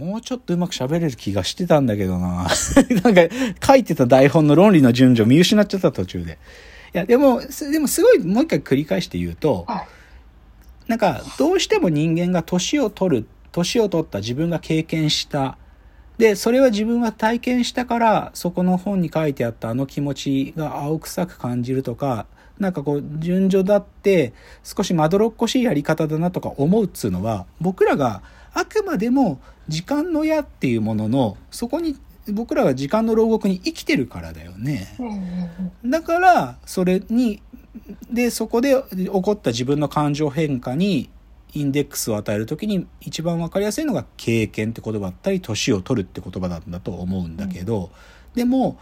もうちょっとうまく喋れる気がしてたんだけどな。なんか書いてた台本の論理の順序見失っちゃった途中で。いや、でも、でもすごいもう一回繰り返して言うと、なんかどうしても人間が年を取る、年を取った自分が経験した、で、それは自分は体験したから、そこの本に書いてあったあの気持ちが青臭く感じるとか、なんかこう、順序だって、少しまどろっこしいやり方だなとか思うっつうのは、僕らがあくまでも時間の矢っていうものの、そこに僕らは時間の牢獄に生きてるからだよね。だから、それに、で、そこで起こった自分の感情変化にインデックスを与えるときに一番わかりやすいのが経験って言葉だったり、年を取るって言葉なんだと思うんだけど、でも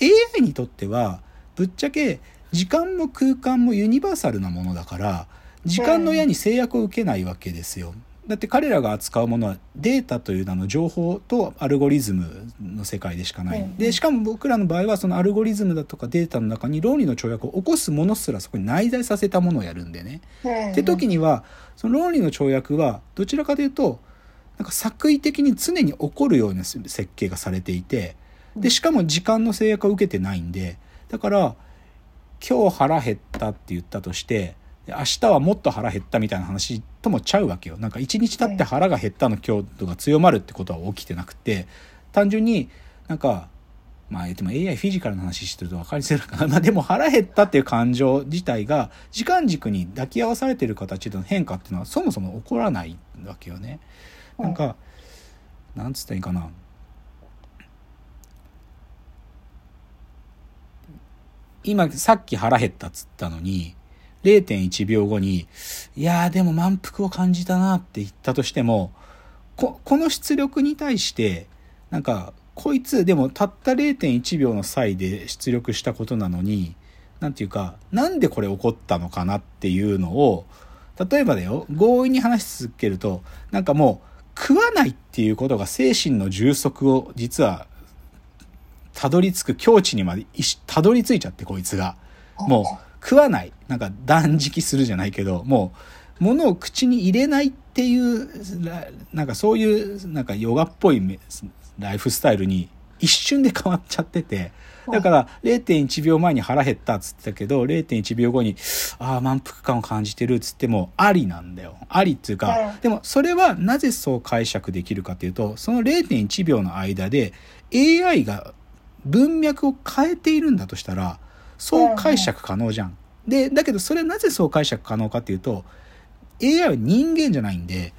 AI にとってはぶっちゃけ時間も空間もユニバーサルなものだから、時間の矢に制約を受けないわけですよ。だって彼らが扱うものはデータという名の情報とアルゴリズムの世界でしかない。で、しかも僕らの場合はそのアルゴリズムだとかデータの中に論理の跳躍を起こすものすらそこに内在させたものをやるんでね。って時には、その論理の跳躍はどちらかというと、なんか作為的に常に起こるような設計がされていて、で、しかも時間の制約を受けてないんで、だから、今日腹減ったって言ったとして、明日はもっと腹減ったみたいな話ともちゃうわけよ。なんか一日経って腹が減ったの強度が強まるってことは起きてなくて、単純になんか、まあ言っても AI フィジカルの話してると分かりづらいかな。まあでも腹減ったっていう感情自体が時間軸に抱き合わされてる形での変化っていうのはそもそも起こらないわけよね。なんか、なんつったらいいかな。今さっき腹減ったっつったのに、0.1秒後に、いやーでも満腹を感じたなって言ったとしても、こ、この出力に対して、なんか、こいつ、でもたった0.1秒の際で出力したことなのに、なんていうか、なんでこれ起こったのかなっていうのを、例えばだよ、強引に話し続けると、なんかもう、食わないっていうことが精神の充足を実は、たどり着く境地にまで、たどり着いちゃって、こいつが。もう、食わない。なんか断食するじゃないけど、もう、物を口に入れないっていう、なんかそういう、なんかヨガっぽいライフスタイルに一瞬で変わっちゃってて、だから0.1秒前に腹減ったっつってたけど、0.1秒後に、ああ、満腹感を感じてるっつってもありなんだよ。ありっていうか、でもそれはなぜそう解釈できるかっていうと、その0.1秒の間で AI が文脈を変えているんだとしたら、そう解釈可能じゃん。で、だけどそれはなぜそう解釈可能かっていうと、AI は人間じゃないんで、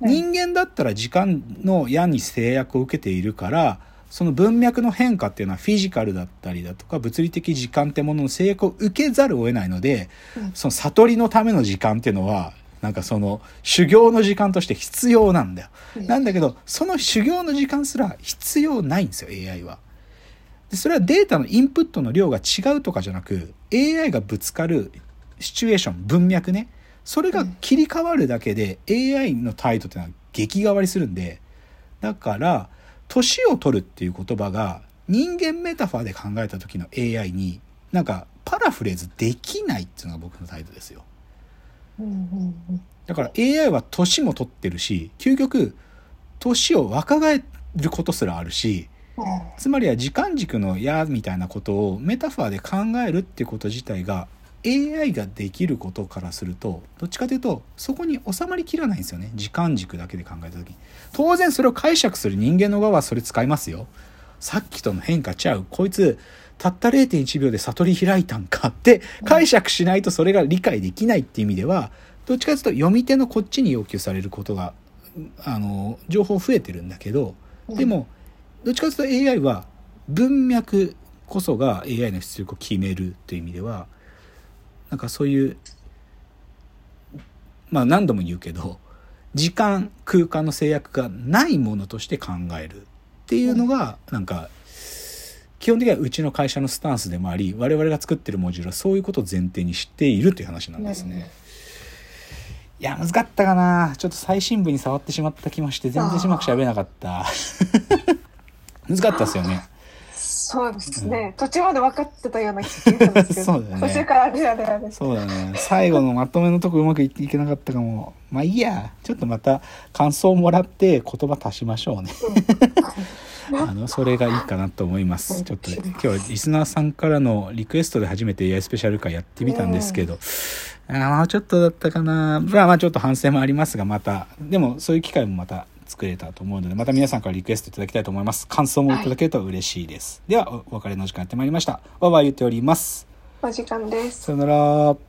人間だったら時間の矢に制約を受けているから、その文脈の変化っていうのはフィジカルだったりだとか物理的時間ってものの制約を受けざるを得ないので、その悟りのための時間っていうのはなんかその修行の時間として必要なんだよ。なんだけどその修行の時間すら必要ないんですよ AI は。でそれはデータのインプットの量が違うとかじゃなく AI がぶつかるシチュエーション文脈ね。それが切り替わるだけで AI の態度っていうのは激変わりするんでだから年を取るっていう言葉が人間メタファーで考えた時の AI になんかパラフレーズできないっていうのが僕の態度ですよ。だから AI は年も取ってるし究極年を若返ることすらあるしつまりは時間軸の矢みたいなことをメタファーで考えるってこと自体が AI ができることからするとどっちかというとそこに収まりきらないんですよね。時間軸だけで考えた時に。当然それを解釈する人間の側はそれ使いますよ。さっきとの変化ちゃう。こいつたった0.1秒で悟り開いたんかって解釈しないとそれが理解できないっていう意味ではどっちかというと読み手のこっちに要求されることがあの情報増えてるんだけどでもどっちかというと AI は文脈こそが AI の出力を決めるという意味ではなんかそういうまあ何度も言うけど時間空間の制約がないものとして考えるっていうのがなんか基本的にはうちの会社のスタンスでもあり我々が作ってるモジュールはそういうことを前提にしているという話なんですね。いや難かったかな。ちょっと最新部に触ってしまった気もして全然うまくしゃべれなかった難かったですよね。そうですね。途中まで分かってたような気がするんですけど。そうだね途中からあれあれあれ。そうだね。最後のまとめのとこうまくいいけなかったかも。まあいいや。ちょっとまた感想をもらって言葉足しましょうね。あの、それがいいかなと思います。ちょっと、今日はリスナーさんからのリクエストで初めて AI スペシャル回やってみたんですけど、ああちょっとだったかな。まあまあちょっと反省もありますが、また、でもそういう機会もまた作れたと思うので、また皆さんからリクエストいただきたいと思います。感想もいただけると嬉しいです。では、お別れの時間やってまいりました。バイバイ言っております。お時間です。さよなら。